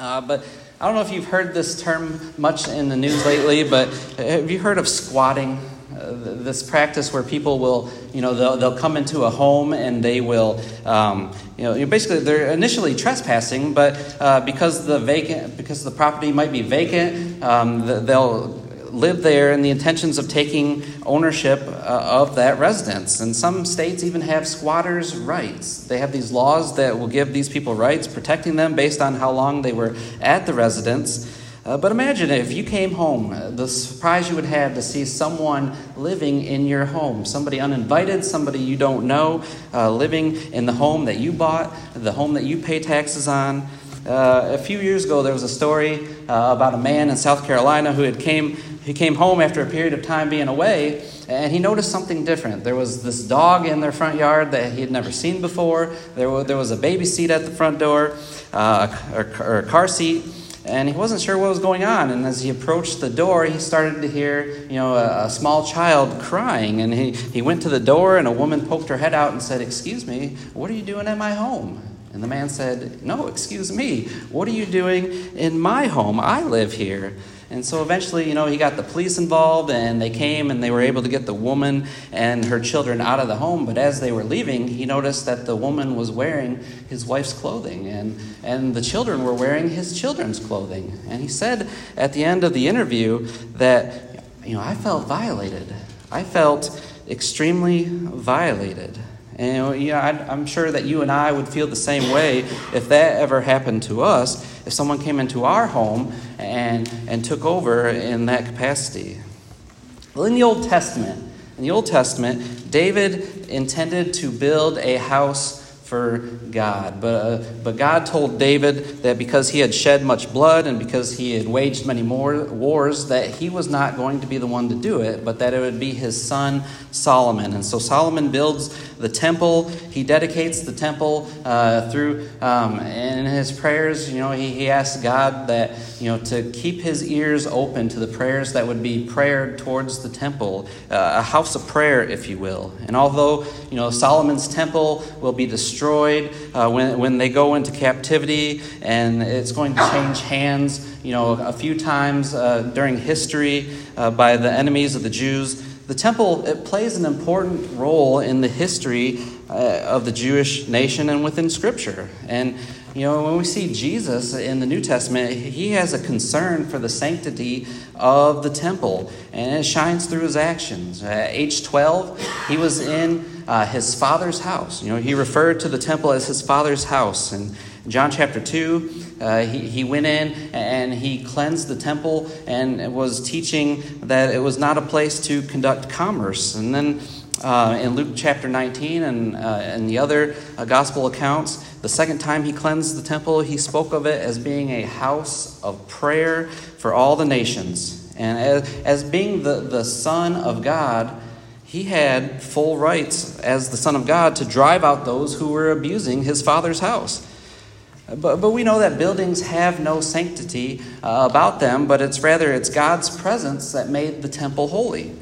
Uh, but I don't know if you've heard this term much in the news lately, but have you heard of squatting? Uh, this practice where people will, you know, they'll, they'll come into a home and they will, um, you know, basically they're initially trespassing, but uh, because the vacant, because the property might be vacant, um, they'll live there in the intentions of taking ownership uh, of that residence. And some states even have squatters' rights. They have these laws that will give these people rights, protecting them based on how long they were at the residence. Uh, but imagine if you came home, uh, the surprise you would have to see someone living in your home. Somebody uninvited, somebody you don't know, uh, living in the home that you bought, the home that you pay taxes on. Uh, a few years ago, there was a story uh, about a man in South Carolina who had came he came home after a period of time being away, and he noticed something different. There was this dog in their front yard that he had never seen before. There was, there was a baby seat at the front door, uh, or, or a car seat, and he wasn't sure what was going on. And as he approached the door, he started to hear, you know, a, a, small child crying. And he, he went to the door, and a woman poked her head out and said, "Excuse me, what are you doing at my home?" And the man said, "No, excuse me, what are you doing in my home? I live here." And so eventually, you know, he got the police involved and they came and they were able to get the woman and her children out of the home. But as they were leaving, he noticed that the woman was wearing his wife's clothing and, and the children were wearing his children's clothing. And he said at the end of the interview that, you know, I felt violated. I felt extremely violated. And you know, I, I'm sure that you and I would feel the same way if that ever happened to us, if someone came into our home and, and took over in that capacity. Well, in the Old Testament, in the Old Testament, David intended to build a house for God. But, uh, but God told David that because he had shed much blood and because he had waged many more wars, that he was not going to be the one to do it, but that it would be his son Solomon. And so Solomon builds the temple. He dedicates the temple uh, through, um, in his prayers, you know, he, he asks God that, you know, to keep his ears open to the prayers that would be prayed towards the temple, uh, a house of prayer, if you will. And although, you know, Solomon's temple will be destroyed, uh, when, when they go into captivity, and it's going to change hands, you know, a few times uh, during history uh, by the enemies of the Jews. The temple it plays an important role in the history uh, of the Jewish nation and within Scripture. And you know, when we see Jesus in the New Testament, he has a concern for the sanctity of the temple, and it shines through his actions. At age 12, he was in uh, his father's house. You know, he referred to the temple as his father's house. And John chapter 2, uh, he, he went in and he cleansed the temple and was teaching that it was not a place to conduct commerce. And then uh, in Luke chapter 19 and, uh, and the other uh, gospel accounts, the second time he cleansed the temple, he spoke of it as being a house of prayer for all the nations. And as, as being the, the Son of God, he had full rights as the Son of God to drive out those who were abusing his Father's house. But, but we know that buildings have no sanctity uh, about them, but it's rather it's God's presence that made the temple holy.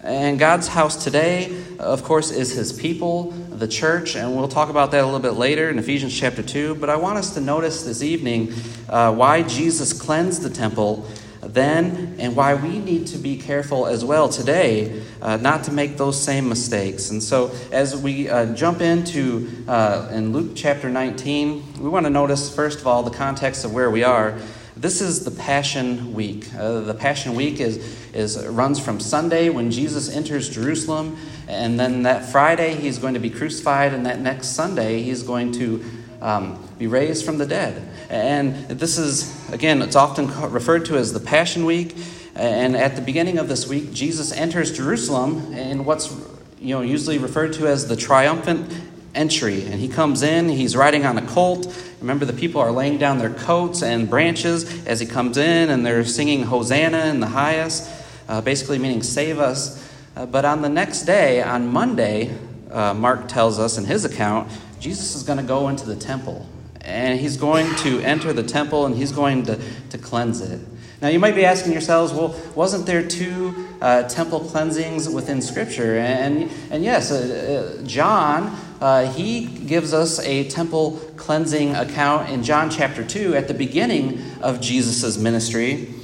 And God's house today, of course, is his people, the church, and we'll talk about that a little bit later in Ephesians chapter 2. But I want us to notice this evening uh, why Jesus cleansed the temple then and why we need to be careful as well today uh, not to make those same mistakes. And so, as we uh, jump into uh, in Luke chapter 19, we want to notice, first of all, the context of where we are. This is the Passion Week. Uh, the Passion Week is, is runs from Sunday when Jesus enters Jerusalem, and then that Friday he's going to be crucified, and that next Sunday he's going to um, be raised from the dead. And this is, again, it's often referred to as the Passion Week. And at the beginning of this week, Jesus enters Jerusalem in what's you know, usually referred to as the triumphant entry. And he comes in, he's riding on a colt. Remember, the people are laying down their coats and branches as he comes in, and they're singing Hosanna in the highest, uh, basically meaning save us. Uh, but on the next day, on Monday, uh, Mark tells us in his account, Jesus is going to go into the temple. And he's going to enter the temple and he's going to, to cleanse it. Now, you might be asking yourselves, well, wasn't there two uh, temple cleansings within Scripture? And, and yes, uh, uh, John uh, he gives us a temple cleansing account in John chapter 2 at the beginning of Jesus' ministry.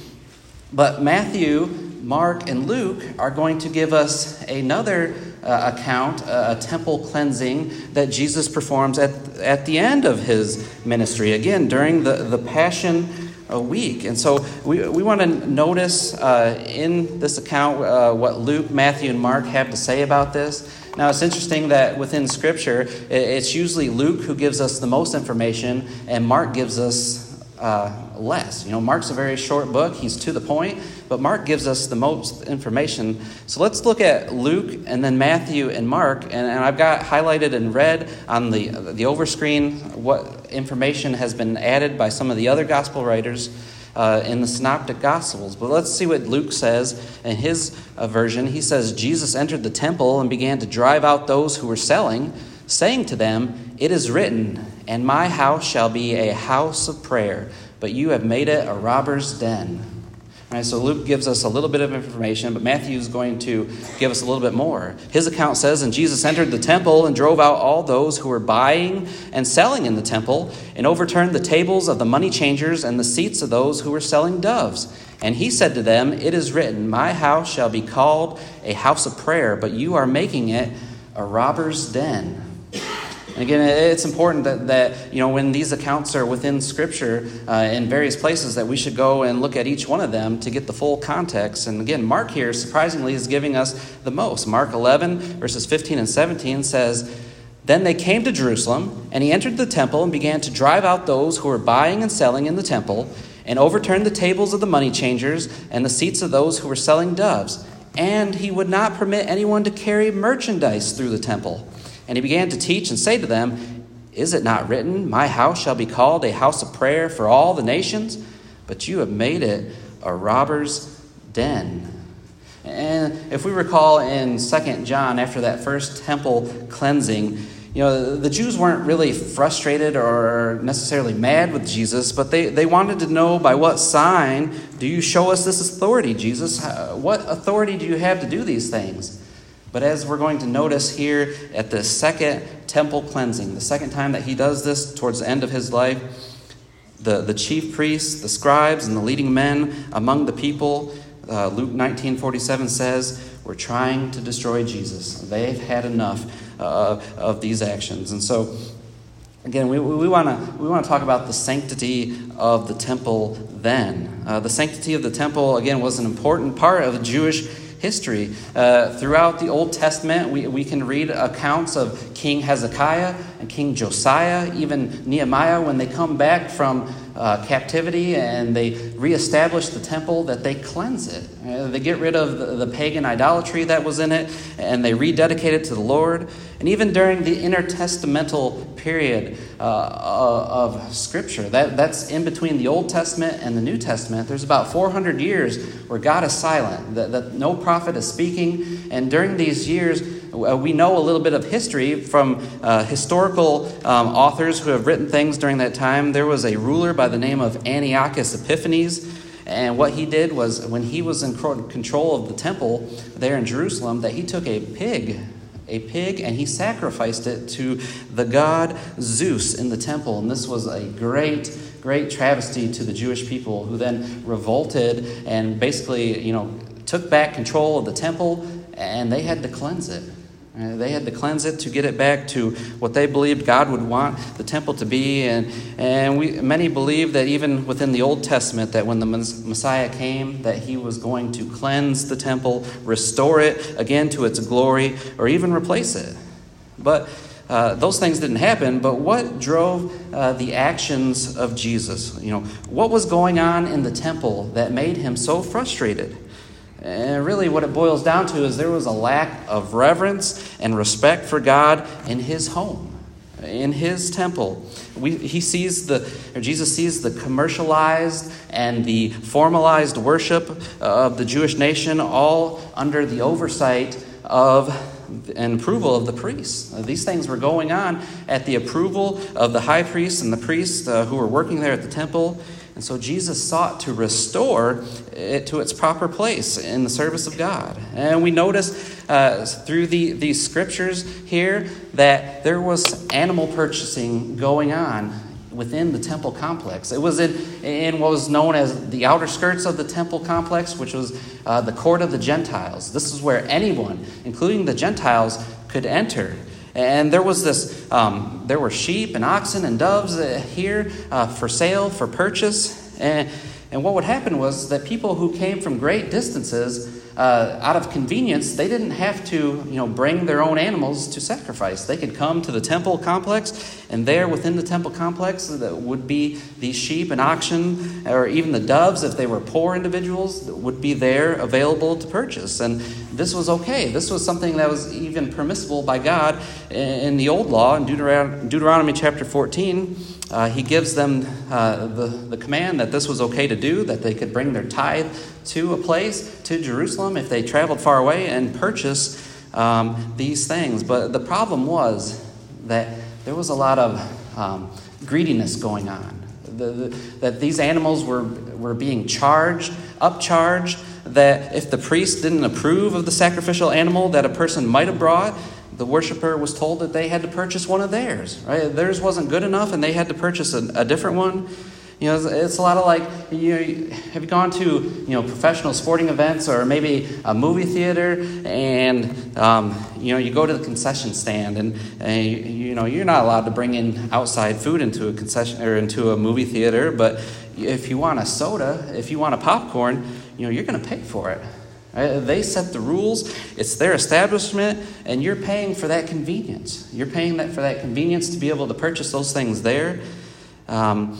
But Matthew, Mark, and Luke are going to give us another uh, account, uh, a temple cleansing that Jesus performs at, at the end of his ministry, again, during the, the Passion Week. And so we, we want to notice uh, in this account uh, what Luke, Matthew, and Mark have to say about this. Now, it's interesting that within Scripture, it's usually Luke who gives us the most information, and Mark gives us uh, less. You know, Mark's a very short book, he's to the point, but Mark gives us the most information. So let's look at Luke and then Matthew and Mark, and, and I've got highlighted in red on the, the overscreen what information has been added by some of the other gospel writers. Uh, in the Synoptic Gospels. But let's see what Luke says in his uh, version. He says, Jesus entered the temple and began to drive out those who were selling, saying to them, It is written, and my house shall be a house of prayer, but you have made it a robber's den. All right, so Luke gives us a little bit of information, but Matthew is going to give us a little bit more. His account says, And Jesus entered the temple and drove out all those who were buying and selling in the temple, and overturned the tables of the money changers and the seats of those who were selling doves. And he said to them, It is written, My house shall be called a house of prayer, but you are making it a robber's den. And again, it's important that, that you know when these accounts are within Scripture uh, in various places that we should go and look at each one of them to get the full context. And again, Mark here surprisingly is giving us the most. Mark 11 verses 15 and 17 says. Then they came to Jerusalem, and he entered the temple and began to drive out those who were buying and selling in the temple, and overturned the tables of the money changers and the seats of those who were selling doves. And he would not permit anyone to carry merchandise through the temple. And he began to teach and say to them, Is it not written, My house shall be called a house of prayer for all the nations? But you have made it a robber's den. And if we recall in 2 John, after that first temple cleansing, you know, the Jews weren't really frustrated or necessarily mad with Jesus, but they, they wanted to know by what sign do you show us this authority, Jesus? What authority do you have to do these things? But as we're going to notice here at the second temple cleansing, the second time that he does this towards the end of his life, the, the chief priests, the scribes, and the leading men among the people, uh, Luke 19:47 says, were trying to destroy Jesus. They've had enough uh, of these actions. And so, again, we, we want to we wanna talk about the sanctity of the temple then. Uh, the sanctity of the temple, again, was an important part of the Jewish history. Uh, throughout the Old Testament, we, we can read accounts of King Hezekiah and King Josiah, even Nehemiah, when they come back from uh, captivity and they reestablish the temple, that they cleanse it. Uh, they get rid of the, the, pagan idolatry that was in it and they rededicate it to the Lord. And even during the intertestamental period uh, uh, of Scripture, that, that's in between the Old Testament and the New Testament, there's about 400 years where God is silent, that, that no prophet is speaking. And during these years, uh, we know a little bit of history from uh, historical um, authors who have written things during that time. There was a ruler by the name of Antiochus Epiphanes. And what he did was, when he was in control of the temple there in Jerusalem, that he took a pig, a pig, and he sacrificed it to the god Zeus in the temple. And this was a great, great travesty to the Jewish people who then revolted and basically, you know, took back control of the temple and they had to cleanse it. Uh, they had to cleanse it to get it back to what they believed God would want the temple to be. And, and we, many believe that even within the Old Testament, that when the Messiah came, that he was going to cleanse the temple, restore it again to its glory, or even replace it. But uh, those things didn't happen. But what drove uh, the actions of Jesus? You know, what was going on in the temple that made him so frustrated? And really, what it boils down to is there was a lack of reverence and respect for God in his home, in his temple. We, he sees the, or Jesus sees the commercialized and the formalized worship of the Jewish nation all under the oversight of and approval of the priests. Uh, these things were going on at the approval of the high priest and the priests uh, who were working there at the temple. And so Jesus sought to restore it to its proper place in the service of God. And we notice uh, through the, these scriptures here that there was animal purchasing going on within the temple complex. It was in, in what was known as the outer skirts of the temple complex, which was uh, the court of the Gentiles. This is where anyone, including the Gentiles, could enter. And there was this, um, there were sheep and oxen and doves uh, here uh, for sale, for purchase. And, and what would happen was that people who came from great distances uh, out of convenience, they didn't have to, you know, bring their own animals to sacrifice. They could come to the temple complex, and there within the temple complex that would be these sheep and oxen, or even the doves, if they were poor individuals, would be there available to purchase. And this was okay. This was something that was even permissible by God in the old law in Deuteronomy, Deuteronomy chapter 14. Uh, he gives them uh, the, the command that this was okay to do, that they could bring their tithe to a place, to Jerusalem, if they traveled far away, and purchase um, these things. But the problem was that there was a lot of um, greediness going on. The, the, that these animals were, were being charged, upcharged, that if the priest didn't approve of the sacrificial animal that a person might have brought, the worshiper was told that they had to purchase one of theirs. Right? Theirs wasn't good enough, and they had to purchase a, a different one. You know, it's, it's, a lot of like, you know, have you gone to you know professional sporting events or maybe a movie theater, and um, you know you go to the concession stand, and, and you know you're not allowed to bring in outside food into a concession or into a movie theater, but if you want a soda, if you want a popcorn, you know you're going to pay for it. Right? They set the rules, it's their establishment, and you're paying for that convenience. You're paying that for that convenience to be able to purchase those things there. Um,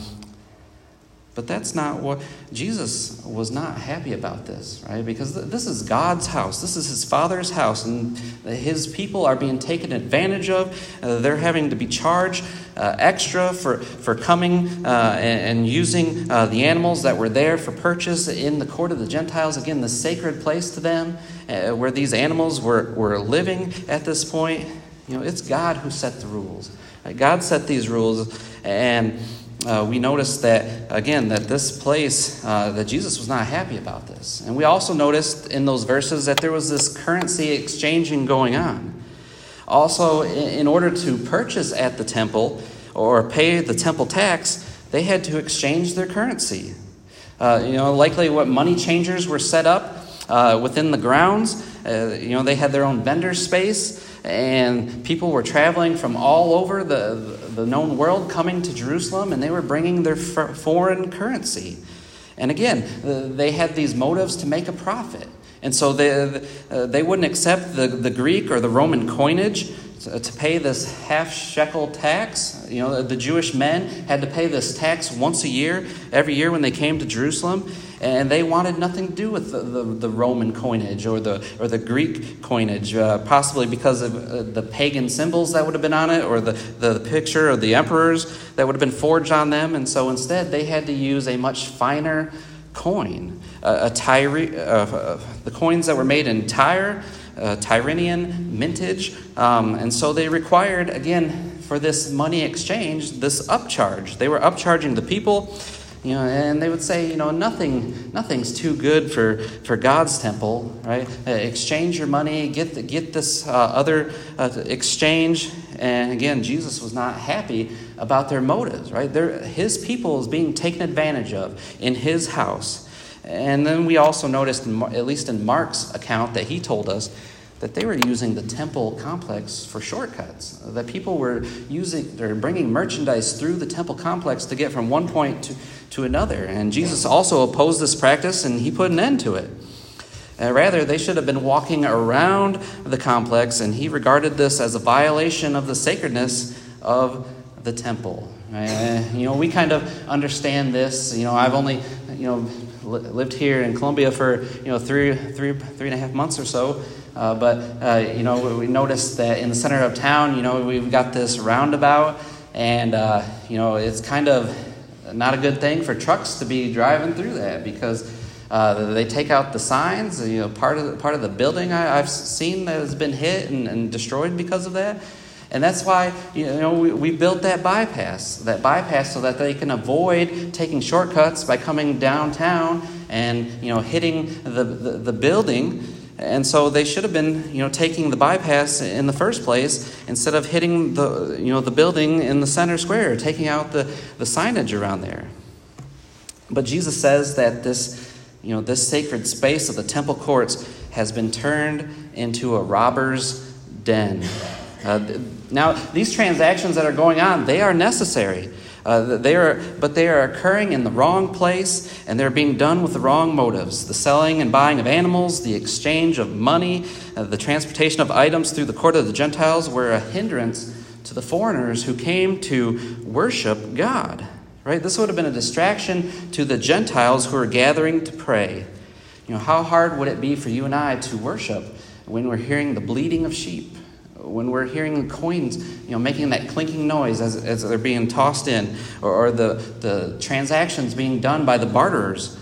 but that's not what Jesus was not happy about this, right? Because this is God's house. This is his father's house and his people are being taken advantage of. Uh, they're having to be charged uh, extra for, for coming uh, and, and, using uh, the animals that were there for purchase in the court of the Gentiles. Again, the sacred place to them uh, where these animals were, were living at this point. You know, it's God who set the rules. Right? God set these rules and uh, we notice that, again, that this place, uh, that Jesus was not happy about this. And we also noticed in those verses that there was this currency exchanging going on. Also, in order to purchase at the temple or pay the temple tax, they had to exchange their currency. Uh, you know, likely what money changers were set up uh, within the grounds. Uh, you know, they had their own vendor space and people were traveling from all over the, the known world coming to Jerusalem, and they were bringing their foreign currency. And again, they had these motives to make a profit. And so they, uh, they wouldn't accept the, the Greek or the Roman coinage to pay this half shekel tax. You know, the Jewish men had to pay this tax once a year, every year when they came to Jerusalem and they wanted nothing to do with the, the, the Roman coinage or the, or the Greek coinage, uh, possibly because of uh, the pagan symbols that would have been on it or the, the picture of the emperors that would have been forged on them. And so instead, they had to use a much finer coin. Uh, a Tyre, uh, the coins that were made in Tyre, uh, Tyrian mintage. Um, and so they required, again, for this money exchange, this upcharge. They were upcharging the people you know, and they would say, you know, nothing, nothing's too good for, for God's temple, right? Uh, exchange your money, get, the, get this uh, other uh, exchange. And again, Jesus was not happy about their motives, right? His people is being taken advantage of in his house. And then we also noticed, at least in Mark's account that he told us, that they were using the temple complex for shortcuts. That people were using, they're bringing merchandise through the temple complex to get from one point to, to another. And Jesus also opposed this practice and he put an end to it. Uh, rather, they should have been walking around the complex, and he regarded this as a violation of the sacredness of the temple. Uh, you know, we kind of understand this. You know, I've only, you know, lived here in Columbia for, you know, three, three, three and a half months or so. Uh, but, uh, you know, we noticed that in the center of town, you know, we've got this roundabout, and, uh, you know, it's kind of not a good thing for trucks to be driving through that because Uh, they take out the signs. You know, part of the, part of the building I, have seen that has been hit and, and destroyed because of that. And that's why you know we, we built that bypass, that bypass, so that they can avoid taking shortcuts by coming downtown and you know hitting the, the, the building. And so they should have been, you know, taking the bypass in the first place instead of hitting the, you know, the building in the center square, taking out the, the signage around there. But Jesus says that this, you know, this sacred space of the temple courts has been turned into a robber's den. Uh, now, these transactions that are going on, they are necessary. Uh, they are, but they are occurring in the wrong place and they're being done with the wrong motives. The selling and buying of animals, the exchange of money, uh, the transportation of items through the court of the Gentiles were a hindrance to the foreigners who came to worship God. Right? This would have been a distraction to the Gentiles who are gathering to pray. You know, how hard would it be for you and I to worship when we're hearing the bleating of sheep? When we're hearing the coins, you know, making that clinking noise as, as they're being tossed in, or, or the, the transactions being done by the barterers.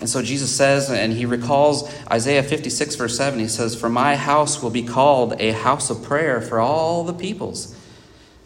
And so Jesus says, and he recalls Isaiah 56, verse 7, he says, For my house will be called a house of prayer for all the peoples.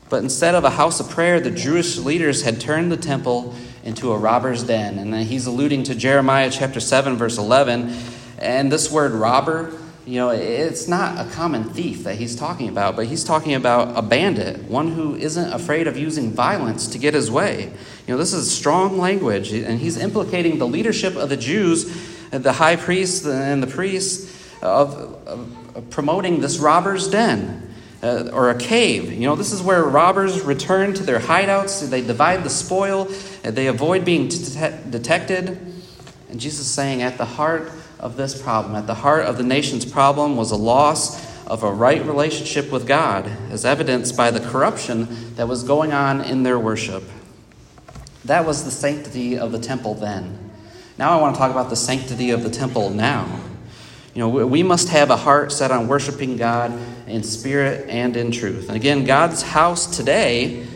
But instead of a house of prayer, the Jewish leaders had turned the temple into a robber's den. And he's alluding to Jeremiah chapter 7, verse 11. And this word robber, you know, it's not a common thief that he's talking about, but he's talking about a bandit, one who isn't afraid of using violence to get his way. You know, this is strong language, and he's implicating the leadership of the Jews, the high priests and the priests, of, of promoting this robber's den. Uh, or a cave. You know, this is where robbers return to their hideouts. They divide the spoil. They avoid being detected. And Jesus is saying, at the heart of this problem. At the heart of the nation's problem was a loss of a right relationship with God, as evidenced by the corruption that was going on in their worship. That was the sanctity of the temple then. Now I want to talk about the sanctity of the temple now. You know, we must have a heart set on worshiping God in spirit and in truth. And again, God's house today,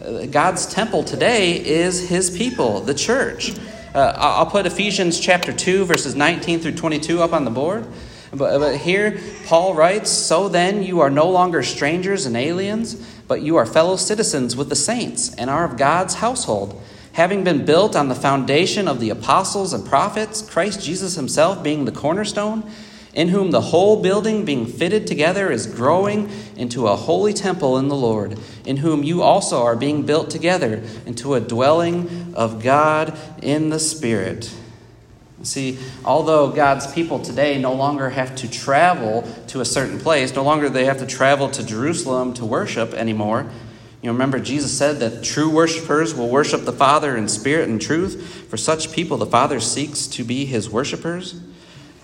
uh, God's temple today is his people, the church. Uh, I'll put Ephesians chapter 2, verses 19 through 22 up on the board. But, but here, Paul writes So then, you are no longer strangers and aliens, but you are fellow citizens with the saints and are of God's household, having been built on the foundation of the apostles and prophets, Christ Jesus himself being the cornerstone in whom the whole building being fitted together is growing into a holy temple in the Lord, in whom you also are being built together into a dwelling of God in the Spirit. See, although God's people today no longer have to travel to a certain place, no longer they have to travel to Jerusalem to worship anymore. You remember Jesus said that true worshipers will worship the Father in spirit and truth. For such people the Father seeks to be his worshipers.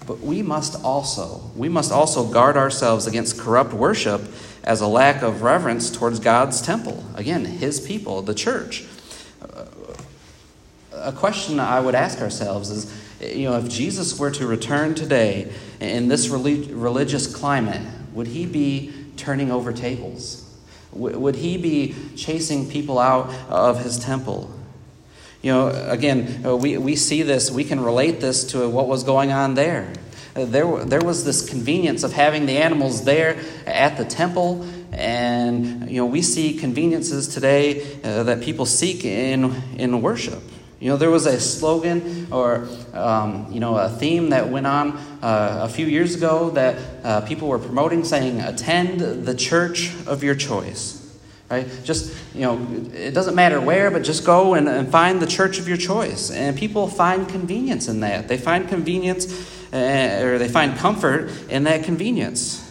But we must also, we must also guard ourselves against corrupt worship as a lack of reverence towards God's temple. Again, his people, the church. A question I would ask ourselves is, you know, if Jesus were to return today in this religious climate, would he be turning over tables? Would he be chasing people out of his temple? You know, again, uh, we, we see this, we can relate this to what was going on there. Uh, there, there was this convenience of having the animals there at the temple, and you know we see conveniences today uh, that people seek in in worship. You know, there was a slogan or um, you know a theme that went on uh, a few years ago that people were promoting, saying, "Attend the church of your choice." Right? Just, you know, it doesn't matter where, but just go and, and find the church of your choice. And people find convenience in that. They find convenience uh, or they find comfort in that convenience.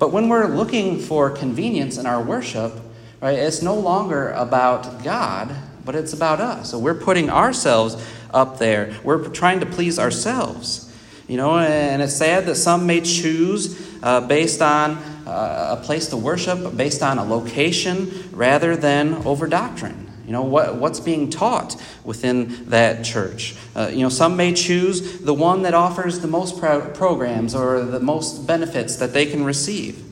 But when we're looking for convenience in our worship, right, it's no longer about God, but it's about us. So we're putting ourselves up there. We're trying to please ourselves. You know, and it's sad that some may choose uh, based on uh, a place to worship, based on a location, rather than over doctrine. You know, what, what's being taught within that church. Uh, you know, some may choose the one that offers the most pro- programs or the most benefits that they can receive.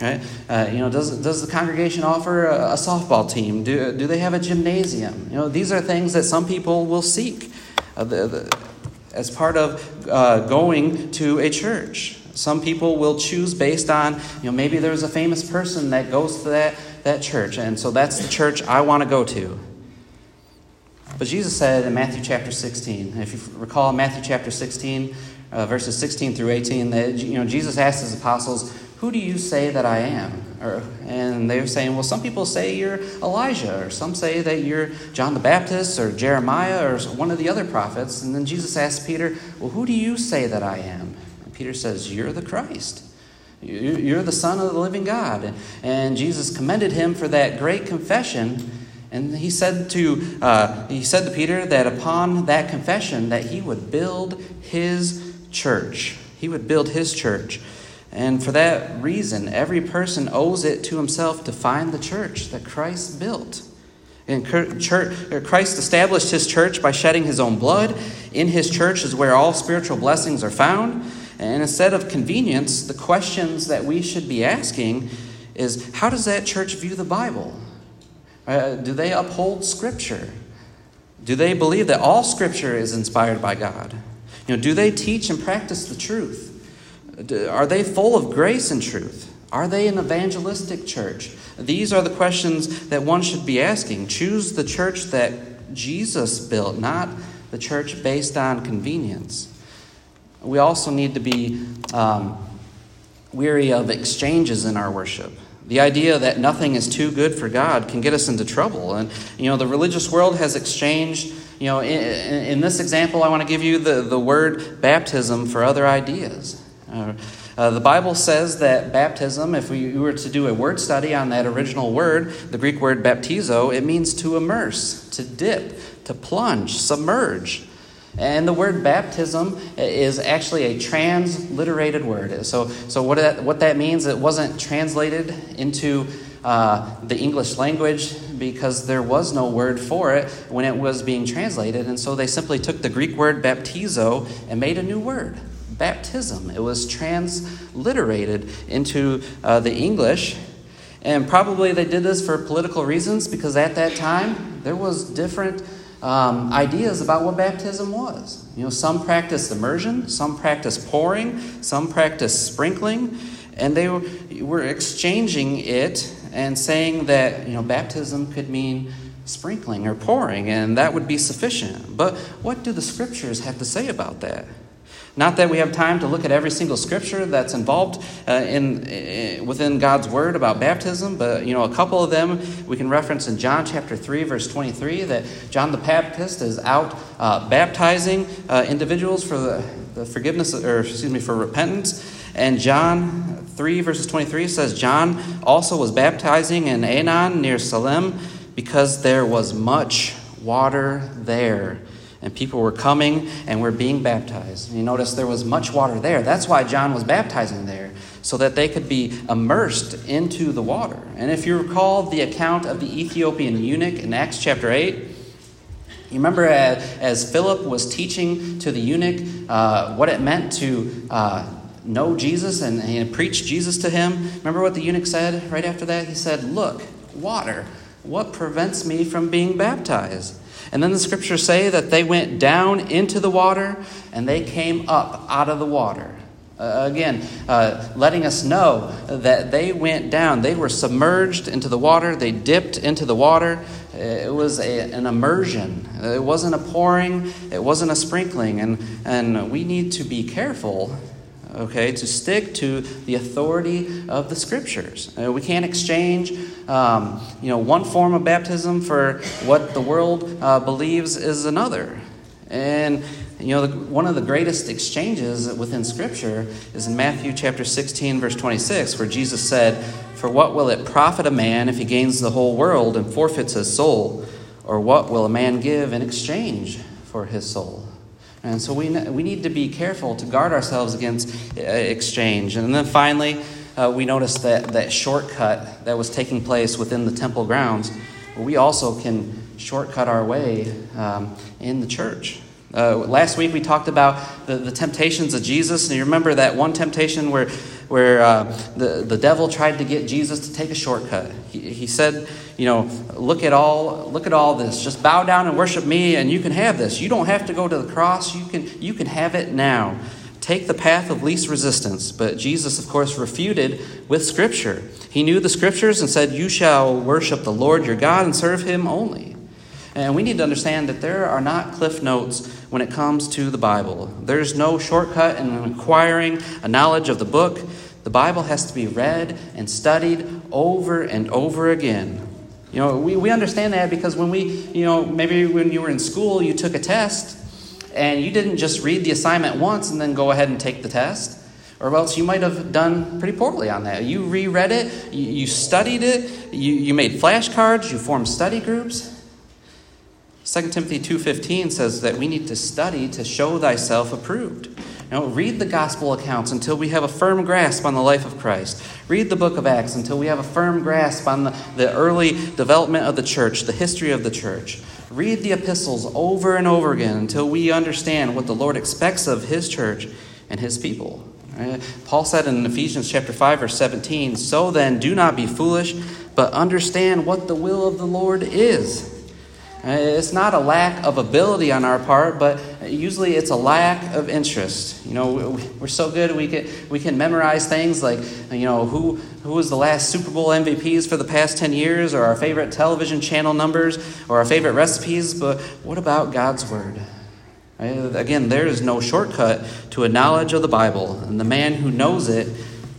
Right? Uh, you know, does, does the congregation offer a, a, softball team? Do, do they have a gymnasium? You know, these are things that some people will seek. Uh, the, the, as part of uh, going to a church. Some people will choose based on, you know, maybe there's a famous person that goes to that, that church, and so that's the church I want to go to. But Jesus said in Matthew chapter 16, if you recall Matthew chapter 16, uh, verses 16 through 18, that you know, Jesus asked his apostles, Who do you say that I am? Or, and they were saying, Well, some people say you're Elijah, or some say that you're John the Baptist, or Jeremiah, or one of the other prophets. And then Jesus asked Peter, Well, who do you say that I am? Peter says, You're the Christ. You're the Son of the living God. And Jesus commended him for that great confession. And he said to uh, he said to Peter that upon that confession that he would build his church. He would build his church. And for that reason, every person owes it to himself to find the church that Christ built. And Christ established his church by shedding his own blood. In his church is where all spiritual blessings are found. And instead of convenience, the questions that we should be asking is how does that church view the Bible? Uh, do they uphold Scripture? Do they believe that all Scripture is inspired by God? You know, do they teach and practice the truth? Are they full of grace and truth? Are they an evangelistic church? These are the questions that one should be asking. Choose the church that Jesus built, not the church based on convenience. We also need to be um, weary of exchanges in our worship. The idea that nothing is too good for God can get us into trouble. And, you know, the religious world has exchanged, you know, in, in this example, I want to give you the, the word baptism for other ideas. Uh, uh, the Bible says that baptism, if we were to do a word study on that original word, the Greek word baptizo, it means to immerse, to dip, to plunge, submerge. And the word baptism is actually a transliterated word. So, so what, that, what that means, it wasn't translated into uh, the English language because there was no word for it when it was being translated. And so they simply took the Greek word baptizo and made a new word baptism. It was transliterated into uh, the English. And probably they did this for political reasons because at that time there was different um, ideas about what baptism was. You know, some practiced immersion, some practiced pouring, some practiced sprinkling, and they were, were exchanging it and saying that you know baptism could mean sprinkling or pouring, and that would be sufficient. But what do the scriptures have to say about that? Not that we have time to look at every single scripture that's involved uh, in, in, within God's word about baptism, but you know a couple of them we can reference in John chapter three, verse twenty-three, that John the Baptist is out uh, baptizing uh, individuals for the, the forgiveness, or excuse me, for repentance. And John three verses twenty-three says John also was baptizing in Aenon near Salim because there was much water there and people were coming and were being baptized. And you notice there was much water there. That's why John was baptizing there, so that they could be immersed into the water. And if you recall the account of the Ethiopian eunuch in Acts chapter 8, you remember as, as Philip was teaching to the eunuch uh, what it meant to uh, know Jesus and, and preach Jesus to him? Remember what the eunuch said right after that? He said, Look, water, what prevents me from being baptized? And then the scriptures say that they went down into the water and they came up out of the water. Uh, again, uh, letting us know that they went down. They were submerged into the water, they dipped into the water. It was a, an immersion. It wasn't a pouring, it wasn't a sprinkling. And, and we need to be careful okay, to stick to the authority of the scriptures. Uh, we can't exchange, um, you know, one form of baptism for what the world uh, believes is another. And you know, the, one of the greatest exchanges within Scripture is in Matthew chapter 16, verse 26, where Jesus said, For what will it profit a man if he gains the whole world and forfeits his soul? Or what will a man give in exchange for his soul? And so we, we need to be careful to guard ourselves against uh, exchange. And then finally, uh, we notice that, that shortcut that was taking place within the temple grounds. We also can shortcut our way um, in the church. Uh, last week we talked about the, the temptations of Jesus, and you remember that one temptation where where uh, the, the devil tried to get Jesus to take a shortcut. He, he said, you know, look at all look at all this. Just bow down and worship me and you can have this. You don't have to go to the cross. You can you can have it now. Take the path of least resistance. But Jesus, of course, refuted with Scripture. He knew the Scriptures and said, You shall worship the Lord your God and serve him only. And we need to understand that there are not cliff notes when it comes to the Bible. There's no shortcut in acquiring a knowledge of the book. The Bible has to be read and studied over and over again. You know, we, we understand that because when we, you know, maybe when you were in school, you took a test and you didn't just read the assignment once and then go ahead and take the test. Or else you might have done pretty poorly on that. You reread it, you, you studied it, you, you made flashcards, you formed study groups. 2 Timothy 2:15 says that we need to study to show thyself approved. Read the gospel accounts until we have a firm grasp on the life of Christ. Read the book of Acts until we have a firm grasp on the, the early development of the church, the history of the church. Read the epistles over and over again until we understand what the Lord expects of his church and his people. Paul said in Ephesians chapter 5 verse 17, "So then do not be foolish, but understand what the will of the Lord is." It's not a lack of ability on our part, but usually it's a lack of interest. You know, we're so good we can we can memorize things like you know who who was the last Super Bowl MVPs for the past ten years, or our favorite television channel numbers, or our favorite recipes. But what about God's word? Again, there is no shortcut to a knowledge of the Bible, and the man who knows it,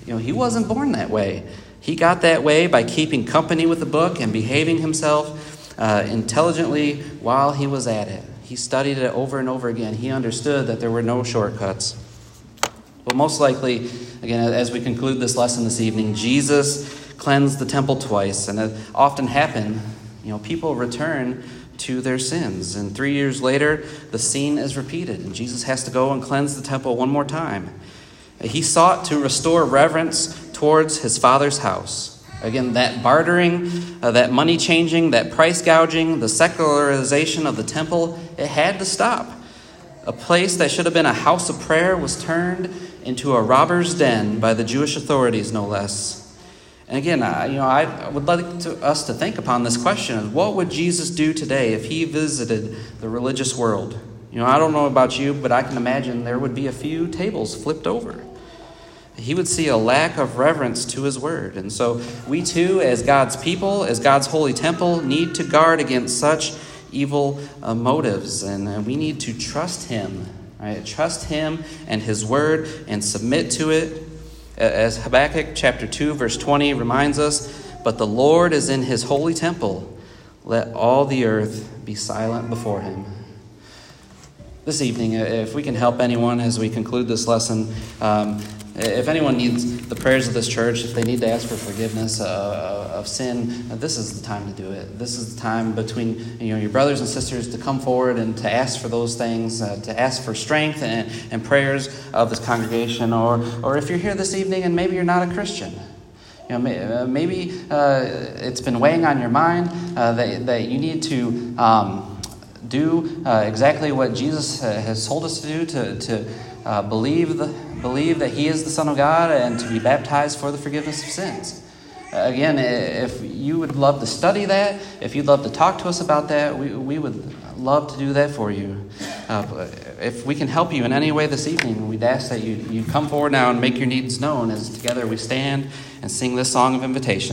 you know, he wasn't born that way. He got that way by keeping company with the book and behaving himself uh, intelligently while he was at it. He studied it over and over again. He understood that there were no shortcuts. But most likely, again, as we conclude this lesson this evening, Jesus cleansed the temple twice, and it often happened. You know, people return to their sins, and three years later, the scene is repeated, and Jesus has to go and cleanse the temple one more time. He sought to restore reverence towards his Father's house. Again, that bartering, uh, that money changing, that price gouging, the secularization of the temple, it had to stop. A place that should have been a house of prayer was turned into a robber's den by the Jewish authorities, no less. And again, I, you know, I would like to, us to think upon this question: of What would Jesus do today if he visited the religious world? You know, I don't know about you, but I can imagine there would be a few tables flipped over he would see a lack of reverence to his word. And so we too, as God's people, as God's holy temple, need to guard against such evil uh, motives. And uh, we need to trust him, right? Trust him and his word and submit to it. As Habakkuk chapter 2, verse 20 reminds us, but the Lord is in his holy temple. Let all the earth be silent before him. This evening, if we can help anyone as we conclude this lesson, um, if anyone needs the prayers of this church, if they need to ask for forgiveness uh, uh, of sin, this is the time to do it. This is the time between you know, your brothers and sisters to come forward and to ask for those things, uh, to ask for strength and, and prayers of this congregation. Or, or if you're here this evening and maybe you're not a Christian, you know, uh, maybe uh, it's been weighing on your mind uh, that, that you need to um, do uh, exactly what Jesus has told us to do to, to uh, believe, the, believe that He is the Son of God and to be baptized for the forgiveness of sins. Uh, again, if you would love to study that, if you'd love to talk to us about that, we, we would love to do that for you. Uh, if we can help you in any way this evening, we'd ask that you, you come forward now and make your needs known as together we stand and sing this song of invitation.